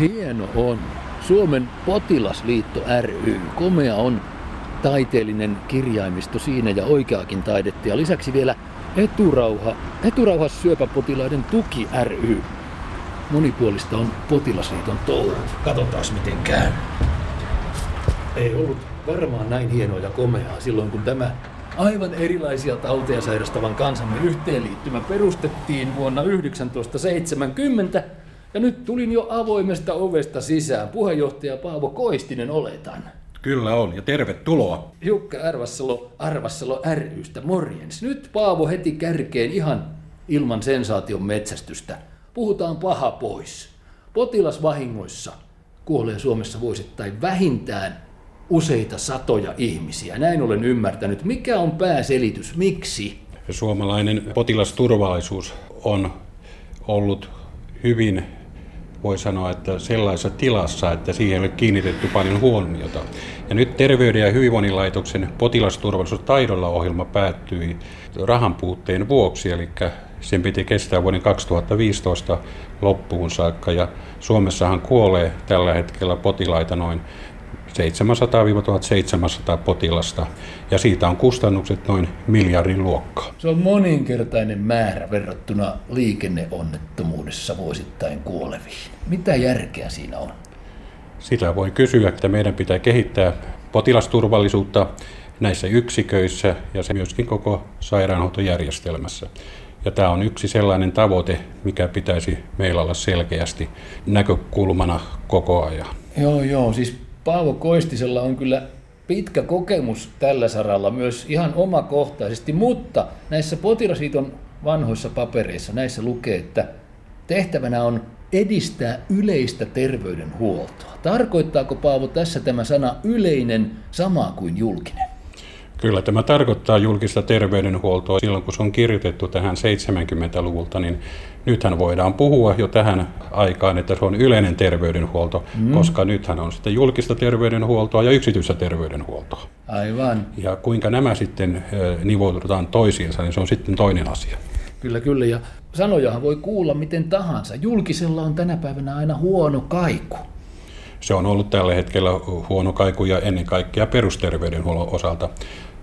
Hieno on. Suomen potilasliitto ry. Komea on taiteellinen kirjaimisto siinä ja oikeakin taidetta. Ja lisäksi vielä Eturauha, Eturauha syöpäpotilaiden tuki ry. Monipuolista on potilasliiton touhu. Katsotaan miten käy. Ei ollut varmaan näin hienoa ja komeaa silloin, kun tämä aivan erilaisia tauteja sairastavan kansamme yhteenliittymä perustettiin vuonna 1970 ja nyt tulin jo avoimesta ovesta sisään. Puheenjohtaja Paavo Koistinen oletan. Kyllä on, ja tervetuloa. Jukka Arvassalo, Arvassalo rystä, morjens. Nyt Paavo heti kärkeen ihan ilman sensaation metsästystä. Puhutaan paha pois. Potilasvahingoissa kuolee Suomessa vuosittain vähintään useita satoja ihmisiä. Näin olen ymmärtänyt. Mikä on pääselitys? Miksi? Suomalainen potilasturvallisuus on ollut hyvin voi sanoa, että sellaisessa tilassa, että siihen ei ole kiinnitetty paljon huomiota. Ja nyt Terveyden ja hyvinvoinnin laitoksen potilasturvallisuustaidolla ohjelma päättyi rahan puutteen vuoksi, eli sen piti kestää vuoden 2015 loppuun saakka. Ja Suomessahan kuolee tällä hetkellä potilaita noin 700-1700 potilasta ja siitä on kustannukset noin miljardin luokkaa. Se on moninkertainen määrä verrattuna liikenneonnettomuudessa vuosittain kuoleviin. Mitä järkeä siinä on? Sitä voi kysyä, että meidän pitää kehittää potilasturvallisuutta näissä yksiköissä ja se myöskin koko sairaanhoitojärjestelmässä. Ja tämä on yksi sellainen tavoite, mikä pitäisi meillä olla selkeästi näkökulmana koko ajan. Joo, joo. Siis Paavo Koistisella on kyllä pitkä kokemus tällä saralla myös ihan omakohtaisesti, mutta näissä potilasliiton vanhoissa papereissa näissä lukee, että tehtävänä on edistää yleistä terveydenhuoltoa. Tarkoittaako Paavo tässä tämä sana yleinen sama kuin julkinen? Kyllä tämä tarkoittaa julkista terveydenhuoltoa silloin, kun se on kirjoitettu tähän 70-luvulta, niin nythän voidaan puhua jo tähän aikaan, että se on yleinen terveydenhuolto, mm. koska nythän on sitten julkista terveydenhuoltoa ja yksityistä terveydenhuoltoa. Aivan. Ja kuinka nämä sitten nivoudutaan toisiinsa, niin se on sitten toinen asia. Kyllä, kyllä. Ja sanojahan voi kuulla miten tahansa. Julkisella on tänä päivänä aina huono kaiku se on ollut tällä hetkellä huono kaiku ja ennen kaikkea perusterveydenhuollon osalta,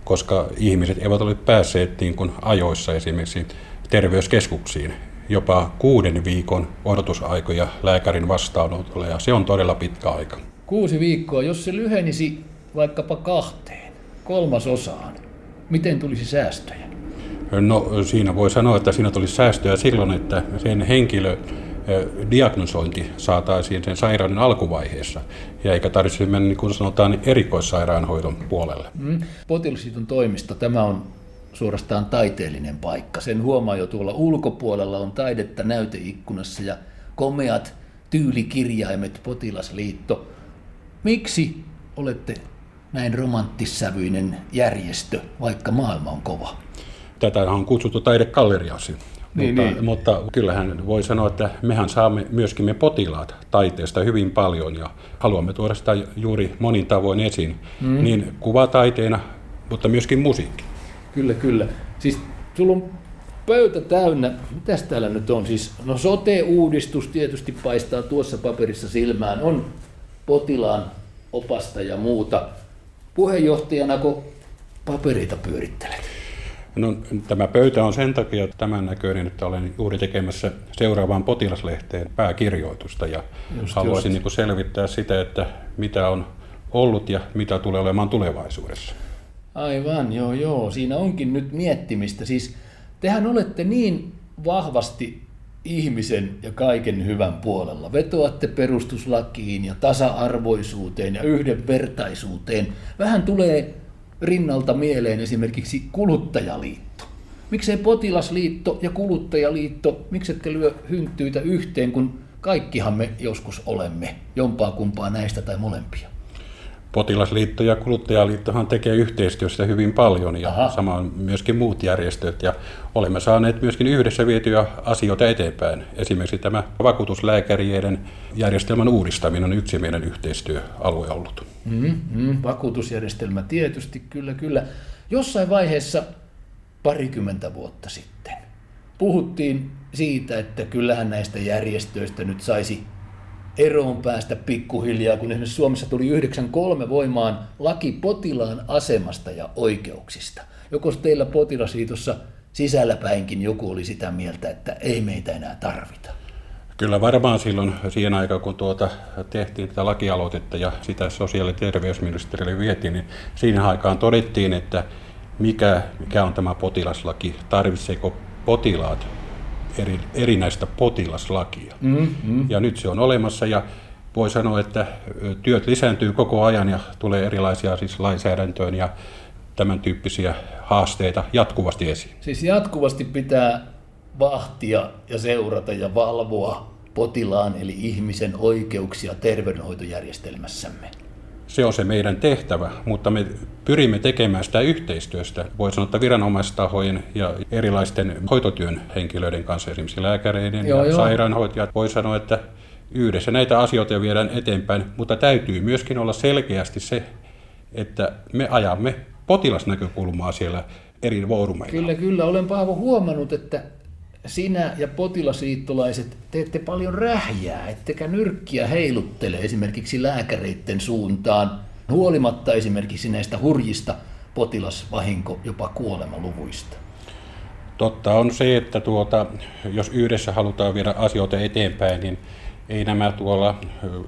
koska ihmiset eivät ole päässeet niin kuin ajoissa esimerkiksi terveyskeskuksiin jopa kuuden viikon odotusaikoja lääkärin vastaanotolle ja se on todella pitkä aika. Kuusi viikkoa, jos se lyhenisi vaikkapa kahteen, kolmasosaan, miten tulisi säästöjä? No siinä voi sanoa, että siinä tulisi säästöjä silloin, että sen henkilö diagnosointi saataisiin sen sairauden alkuvaiheessa, ja eikä tarvitse mennä, niin kuin sanotaan, erikoissairaanhoidon puolelle. Mm. Potilasliiton toimisto, tämä on suorastaan taiteellinen paikka. Sen huomaa jo tuolla ulkopuolella on taidetta näyteikkunassa ja komeat tyylikirjaimet Potilasliitto. Miksi olette näin romanttissävyinen järjestö, vaikka maailma on kova? Tätä on kutsuttu taidekalleriaksi. Niin, mutta, niin. mutta kyllähän voi sanoa, että mehän saamme myöskin me potilaat taiteesta hyvin paljon ja haluamme tuoda sitä juuri monin tavoin esiin, mm. niin kuvataiteena, mutta myöskin musiikki. Kyllä, kyllä. Siis sulla on pöytä täynnä. Mitäs täällä nyt on? Siis, no sote-uudistus tietysti paistaa tuossa paperissa silmään. On potilaan opasta ja muuta. Puheenjohtajana, kun paperita pyörittelet? No, tämä pöytä on sen takia tämän näköinen, että olen juuri tekemässä seuraavaan potilaslehteen pääkirjoitusta ja just, haluaisin just. Niin selvittää sitä, että mitä on ollut ja mitä tulee olemaan tulevaisuudessa. Aivan, joo joo. Siinä onkin nyt miettimistä. Siis tehän olette niin vahvasti ihmisen ja kaiken hyvän puolella. Vetoatte perustuslakiin ja tasa-arvoisuuteen ja yhdenvertaisuuteen. Vähän tulee rinnalta mieleen esimerkiksi kuluttajaliitto. Miksei potilasliitto ja kuluttajaliitto, miksette lyö hynttyitä yhteen, kun kaikkihan me joskus olemme, jompaa kumpaa näistä tai molempia? Potilasliitto ja kuluttajaliittohan tekee yhteistyössä hyvin paljon ja Aha. samoin myöskin muut järjestöt ja olemme saaneet myöskin yhdessä vietyä asioita eteenpäin. Esimerkiksi tämä vakuutuslääkäriiden järjestelmän uudistaminen on yksi meidän yhteistyöalue ollut. Mm-hmm. Vakuutusjärjestelmä tietysti, kyllä, kyllä. Jossain vaiheessa parikymmentä vuotta sitten puhuttiin siitä, että kyllähän näistä järjestöistä nyt saisi eroon päästä pikkuhiljaa, kun esimerkiksi Suomessa tuli 93 voimaan laki potilaan asemasta ja oikeuksista. Joko teillä potilasliitossa sisälläpäinkin joku oli sitä mieltä, että ei meitä enää tarvita? Kyllä varmaan silloin siihen aikaan, kun tuota, tehtiin tätä lakialoitetta ja sitä sosiaali- ja terveysministeriölle vietiin, niin siinä aikaan todettiin, että mikä, mikä on tämä potilaslaki, tarvitseeko potilaat eri, erinäistä potilaslakia. Mm-hmm. Ja nyt se on olemassa ja voi sanoa, että työt lisääntyy koko ajan ja tulee erilaisia siis lainsäädäntöön ja tämän tyyppisiä haasteita jatkuvasti esiin. Siis jatkuvasti pitää vahtia ja seurata ja valvoa potilaan eli ihmisen oikeuksia terveydenhoitojärjestelmässämme. Se on se meidän tehtävä, mutta me pyrimme tekemään sitä yhteistyöstä, voi sanoa, että viranomaistahojen ja erilaisten hoitotyön henkilöiden kanssa, esimerkiksi lääkäreiden joo, ja joo. sairaanhoitajat. Voi sanoa, että yhdessä näitä asioita viedään eteenpäin, mutta täytyy myöskin olla selkeästi se, että me ajamme potilasnäkökulmaa siellä eri foorumeilla. Kyllä, kyllä. Olen Paavo huomannut, että sinä ja potilasliittolaiset teette paljon rähjää, ettekä nyrkkiä heiluttele esimerkiksi lääkäreiden suuntaan, huolimatta esimerkiksi näistä hurjista potilasvahinko, jopa kuolemaluvuista. Totta on se, että tuota, jos yhdessä halutaan viedä asioita eteenpäin, niin ei nämä tuolla,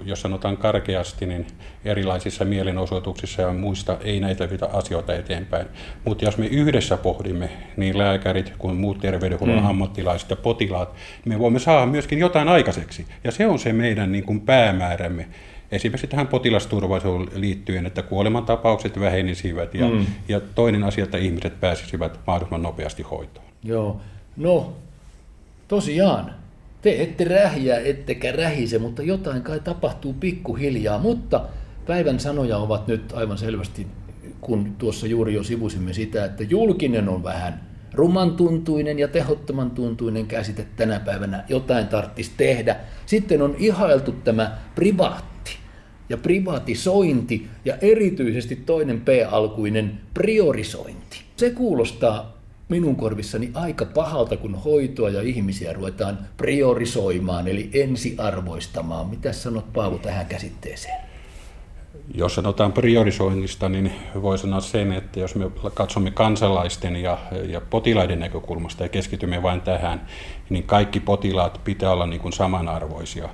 jos sanotaan karkeasti, niin erilaisissa mielenosoituksissa ja muista ei näitä vida asioita eteenpäin. Mutta jos me yhdessä pohdimme, niin lääkärit kuin muut terveydenhuollon mm. ammattilaiset ja potilaat, niin me voimme saada myöskin jotain aikaiseksi. Ja se on se meidän niin kuin päämäärämme. Esimerkiksi tähän potilasturvallisuuteen liittyen, että kuolemantapaukset vähenisivät ja, mm. ja toinen asia, että ihmiset pääsisivät mahdollisimman nopeasti hoitoon. Joo, no tosiaan te ette rähjää, ettekä rähise, mutta jotain kai tapahtuu pikkuhiljaa. Mutta päivän sanoja ovat nyt aivan selvästi, kun tuossa juuri jo sivusimme sitä, että julkinen on vähän rumantuntuinen ja tehottoman tuntuinen käsite tänä päivänä. Jotain tarttisi tehdä. Sitten on ihailtu tämä privaatti ja privatisointi ja erityisesti toinen P-alkuinen priorisointi. Se kuulostaa minun korvissani aika pahalta, kun hoitoa ja ihmisiä ruvetaan priorisoimaan, eli ensiarvoistamaan. Mitä sanot Paavo tähän käsitteeseen? Jos sanotaan priorisoinnista, niin voi sanoa sen, että jos me katsomme kansalaisten ja, ja potilaiden näkökulmasta ja keskitymme vain tähän, niin kaikki potilaat pitää olla niin kuin samanarvoisia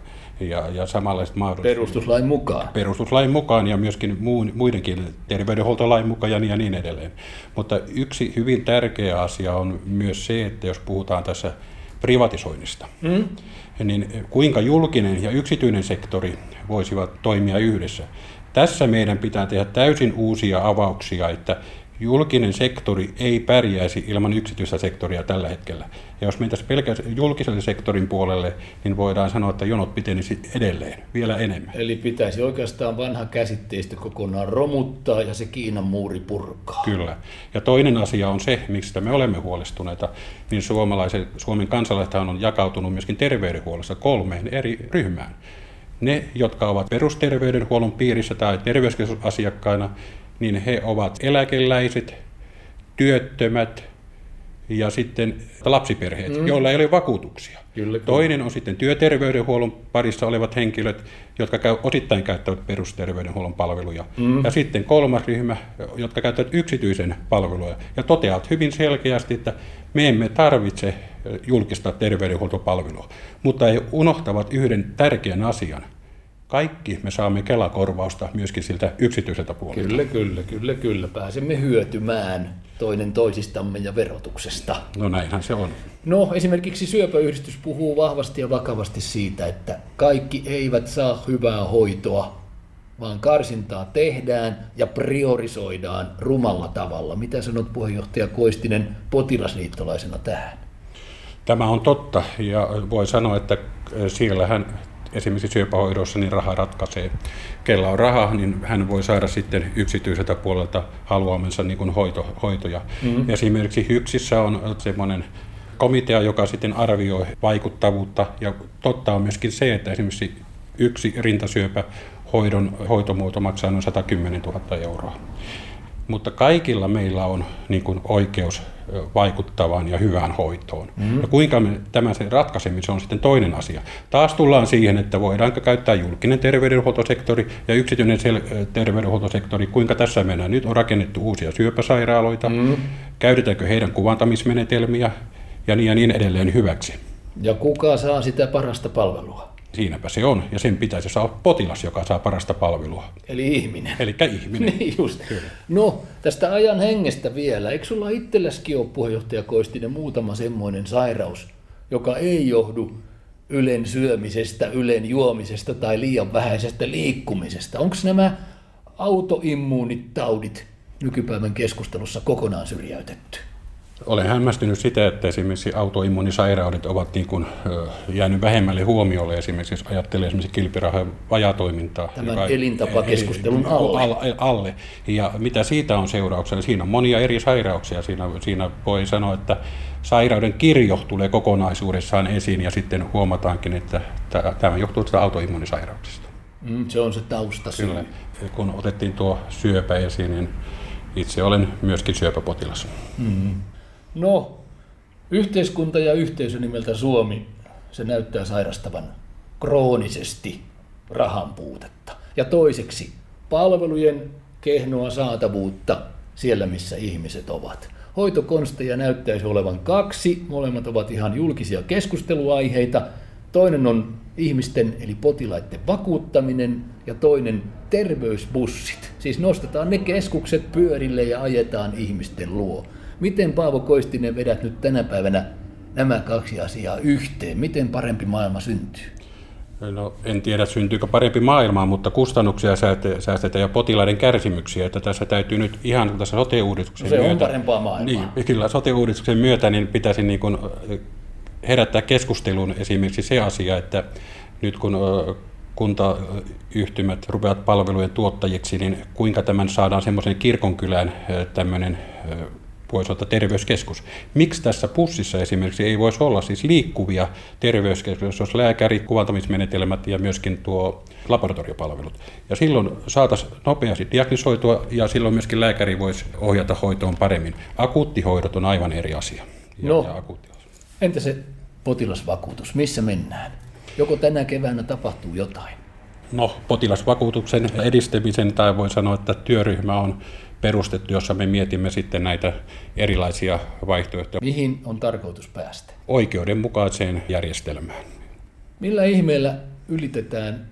ja, ja samanlaiset mahdollisuudet. Perustuslain mukaan. Perustuslain mukaan ja myöskin muidenkin terveydenhuoltolain mukaan ja niin, ja niin edelleen. Mutta yksi hyvin tärkeä asia on myös se, että jos puhutaan tässä privatisoinnista, mm. niin kuinka julkinen ja yksityinen sektori voisivat toimia yhdessä. Tässä meidän pitää tehdä täysin uusia avauksia, että julkinen sektori ei pärjäisi ilman yksityistä sektoria tällä hetkellä. Ja jos mentäisiin pelkästään julkisen sektorin puolelle, niin voidaan sanoa, että jonot pitenisi edelleen, vielä enemmän. Eli pitäisi oikeastaan vanha käsitteistö kokonaan romuttaa ja se Kiinan muuri purkaa. Kyllä. Ja toinen asia on se, miksi me olemme huolestuneita, niin suomalaiset, Suomen kansalaiset on jakautunut myöskin terveydenhuollossa kolmeen eri ryhmään. Ne, jotka ovat perusterveydenhuollon piirissä tai terveyskeskusasiakkaina, niin he ovat eläkeläiset, työttömät ja sitten lapsiperheet, mm. joilla ei ole vakuutuksia. Kyllä, kyllä. Toinen on sitten työterveydenhuollon parissa olevat henkilöt, jotka käy, osittain käyttävät perusterveydenhuollon palveluja. Mm. Ja sitten kolmas ryhmä, jotka käyttävät yksityisen palveluja. Ja toteavat hyvin selkeästi, että me emme tarvitse julkista terveydenhuoltopalvelua, mutta he unohtavat yhden tärkeän asian – kaikki me saamme Kelakorvausta myöskin siltä yksityiseltä puolelta. Kyllä, kyllä, kyllä, kyllä. Pääsemme hyötymään toinen toisistamme ja verotuksesta. No näinhän se on. No esimerkiksi syöpäyhdistys puhuu vahvasti ja vakavasti siitä, että kaikki eivät saa hyvää hoitoa, vaan karsintaa tehdään ja priorisoidaan rumalla tavalla. Mitä sanot puheenjohtaja Koistinen potilasliittolaisena tähän? Tämä on totta ja voi sanoa, että siellähän esimerkiksi syöpähoidossa niin raha ratkaisee. Kella on raha, niin hän voi saada sitten yksityiseltä puolelta haluamensa niin kuin hoito, hoitoja. Mm-hmm. Esimerkiksi HYKSissä on semmoinen komitea, joka sitten arvioi vaikuttavuutta. Ja totta on myöskin se, että esimerkiksi yksi rintasyöpä hoidon hoitomuoto maksaa noin 110 000 euroa. Mutta kaikilla meillä on niin kuin oikeus vaikuttavaan ja hyvään hoitoon. Mm. Ja kuinka me tämä se ratkaisemme, se on sitten toinen asia. Taas tullaan siihen, että voidaanko käyttää julkinen terveydenhuoltosektori ja yksityinen sel- terveydenhuoltosektori, kuinka tässä mennään. Nyt on rakennettu uusia syöpäsairaaloita, mm. käytetäänkö heidän kuvantamismenetelmiä ja niin ja niin edelleen hyväksi. Ja kuka saa sitä parasta palvelua? Siinäpä se on, ja sen pitäisi saada potilas, joka saa parasta palvelua. Eli ihminen. Eli ihminen. niin just. Kyllä. No, tästä ajan hengestä vielä. Eikö sulla itselläskin ole puheenjohtaja Koistinen muutama semmoinen sairaus, joka ei johdu ylen syömisestä, ylen juomisesta tai liian vähäisestä liikkumisesta? Onko nämä autoimmuunitaudit nykypäivän keskustelussa kokonaan syrjäytetty? Olen hämmästynyt sitä, että esimerkiksi autoimmunisairaudet ovat niin kuin, jäänyt vähemmälle huomiolle, esimerkiksi jos ajattelee esimerkiksi kilpirahojen vajatoimintaa. Tämän joka, elintapakeskustelun alle. alle. Ja mitä siitä on seurauksena? Siinä on monia eri sairauksia. Siinä, siinä voi sanoa, että sairauden kirjo tulee kokonaisuudessaan esiin ja sitten huomataankin, että tämä johtuu tästä autoimmunisairauksista. Mm, se on se tausta. Kyllä. Kun otettiin tuo syöpä esiin, niin itse olen myöskin syöpäpotilas. Mm. No, yhteiskunta ja yhteisö nimeltä Suomi, se näyttää sairastavan kroonisesti rahan puutetta. Ja toiseksi, palvelujen kehnoa saatavuutta siellä, missä ihmiset ovat. Hoitokonsteja näyttäisi olevan kaksi, molemmat ovat ihan julkisia keskusteluaiheita. Toinen on ihmisten eli potilaiden vakuuttaminen ja toinen terveysbussit. Siis nostetaan ne keskukset pyörille ja ajetaan ihmisten luo. Miten Paavo Koistinen vedät nyt tänä päivänä nämä kaksi asiaa yhteen? Miten parempi maailma syntyy? No, en tiedä syntyykö parempi maailma, mutta kustannuksia säästetään ja potilaiden kärsimyksiä. Että tässä täytyy nyt ihan tässä sote-uudistuksen no se myötä... on parempaa maailmaa. Niin, kyllä sote-uudistuksen myötä niin pitäisi niin kuin herättää keskustelun esimerkiksi se asia, että nyt kun kuntayhtymät rupeavat palvelujen tuottajiksi, niin kuinka tämän saadaan semmoisen kirkonkylän tämmöinen voisi olla terveyskeskus. Miksi tässä pussissa esimerkiksi ei voisi olla siis liikkuvia terveyskeskuksia, jos lääkäri, kuvantamismenetelmät ja myöskin tuo laboratoriopalvelut. Ja silloin saataisiin nopeasti diagnisoitua ja silloin myöskin lääkäri voisi ohjata hoitoon paremmin. Akuuttihoidot on aivan eri asia. Ja, no, ja entä se potilasvakuutus, missä mennään? Joko tänä keväänä tapahtuu jotain? No, potilasvakuutuksen edistämisen, tai voi sanoa, että työryhmä on perustettu, jossa me mietimme sitten näitä erilaisia vaihtoehtoja. Mihin on tarkoitus päästä? Oikeudenmukaiseen järjestelmään. Millä ihmeellä ylitetään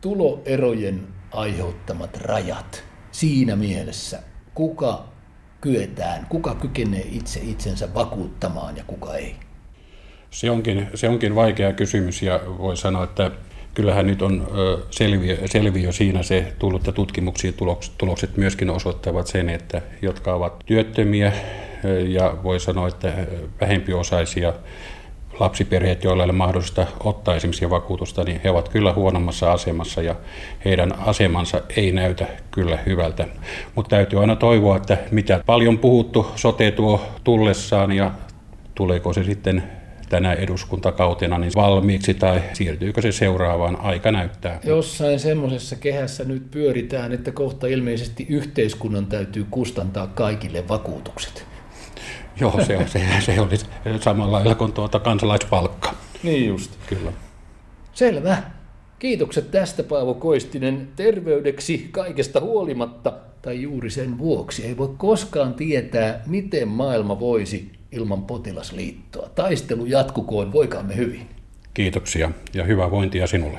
tuloerojen aiheuttamat rajat siinä mielessä, kuka kyetään, kuka kykenee itse itsensä vakuuttamaan ja kuka ei? Se onkin, se onkin vaikea kysymys ja voi sanoa, että kyllähän nyt on selviö, selviö siinä se tullut ja tutkimuksien tulokset, tulokset myöskin osoittavat sen, että jotka ovat työttömiä ja voi sanoa, että vähempiosaisia lapsiperheet, joilla ei ole mahdollista ottaa esimerkiksi vakuutusta, niin he ovat kyllä huonommassa asemassa ja heidän asemansa ei näytä kyllä hyvältä. Mutta täytyy aina toivoa, että mitä paljon puhuttu sote tuo tullessaan ja tuleeko se sitten tänä eduskuntakautena niin valmiiksi tai siirtyykö se seuraavaan, aika näyttää. Jossain semmoisessa kehässä nyt pyöritään, että kohta ilmeisesti yhteiskunnan täytyy kustantaa kaikille vakuutukset. Joo, se, se, se oli samalla lailla kuin tuota kansalaispalkka. Niin just. Kyllä. Selvä. Kiitokset tästä Paavo Koistinen terveydeksi kaikesta huolimatta tai juuri sen vuoksi. Ei voi koskaan tietää, miten maailma voisi ilman potilasliittoa. Taistelu jatkukoon, voikaamme hyvin. Kiitoksia ja hyvää vointia sinulle.